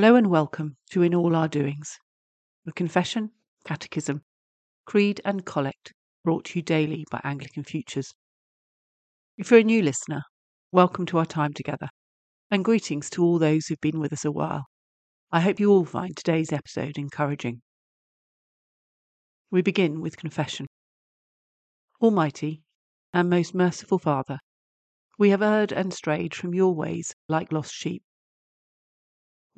Hello and welcome to In All Our Doings, the confession, catechism, creed, and collect brought to you daily by Anglican Futures. If you're a new listener, welcome to our time together, and greetings to all those who've been with us a while. I hope you all find today's episode encouraging. We begin with confession. Almighty and most merciful Father, we have erred and strayed from your ways like lost sheep.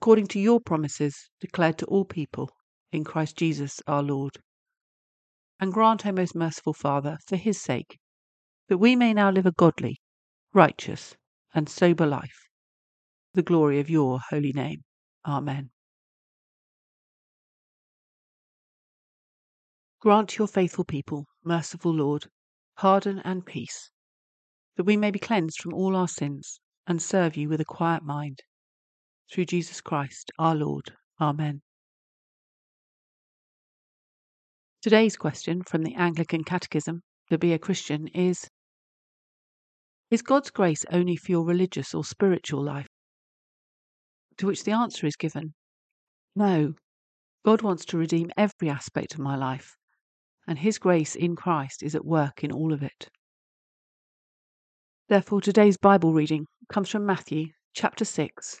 according to your promises declared to all people in Christ Jesus our Lord. And grant, O most merciful Father, for his sake, that we may now live a godly, righteous, and sober life, the glory of your holy name. Amen. Grant your faithful people, merciful Lord, pardon and peace, that we may be cleansed from all our sins and serve you with a quiet mind. Through Jesus Christ our Lord. Amen. Today's question from the Anglican Catechism to be a Christian is Is God's grace only for your religious or spiritual life? To which the answer is given No. God wants to redeem every aspect of my life, and His grace in Christ is at work in all of it. Therefore, today's Bible reading comes from Matthew chapter 6,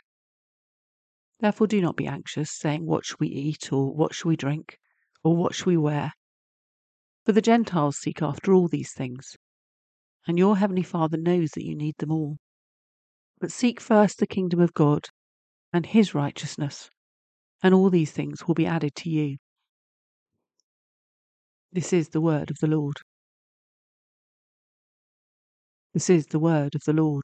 Therefore do not be anxious, saying, What shall we eat, or what shall we drink, or what shall we wear? For the Gentiles seek after all these things, and your heavenly Father knows that you need them all. But seek first the kingdom of God and his righteousness, and all these things will be added to you. This is the word of the Lord. This is the word of the Lord.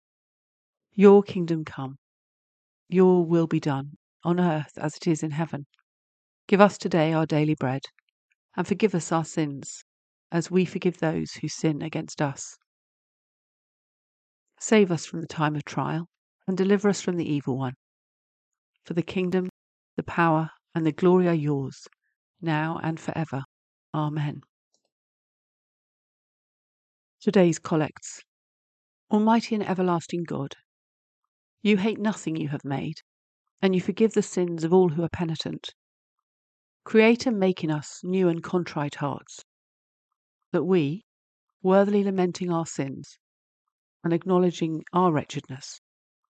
Your kingdom come, your will be done, on earth as it is in heaven. Give us today our daily bread, and forgive us our sins, as we forgive those who sin against us. Save us from the time of trial, and deliver us from the evil one. For the kingdom, the power, and the glory are yours, now and forever. Amen. Today's Collects Almighty and everlasting God, you hate nothing you have made, and you forgive the sins of all who are penitent. create and make in us new and contrite hearts, that we, worthily lamenting our sins and acknowledging our wretchedness,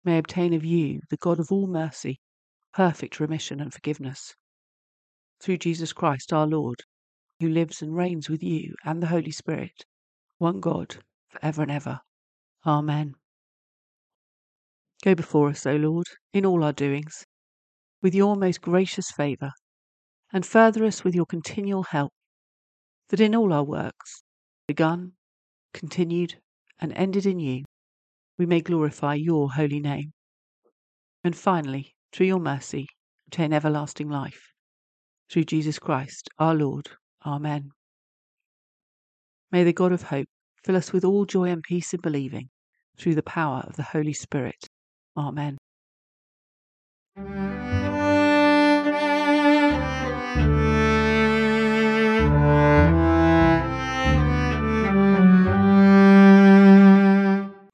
may obtain of you, the God of all mercy, perfect remission and forgiveness. Through Jesus Christ our Lord, who lives and reigns with you and the Holy Spirit, one God, for ever and ever. Amen. Go before us, O Lord, in all our doings, with your most gracious favour, and further us with your continual help, that in all our works, begun, continued, and ended in you, we may glorify your holy name. And finally, through your mercy, obtain everlasting life. Through Jesus Christ our Lord. Amen. May the God of hope fill us with all joy and peace in believing, through the power of the Holy Spirit. Oh, Amen.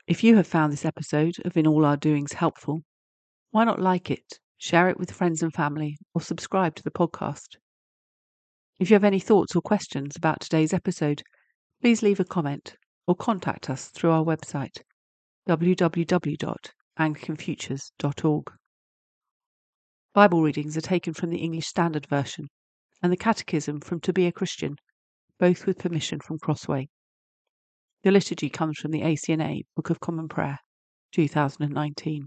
If you have found this episode of In All Our Doings helpful, why not like it, share it with friends and family, or subscribe to the podcast? If you have any thoughts or questions about today's episode, please leave a comment or contact us through our website www.anglicanfutures.org. Bible readings are taken from the English Standard Version and the Catechism from To Be a Christian, both with permission from Crossway. The liturgy comes from the ACNA Book of Common Prayer, 2019.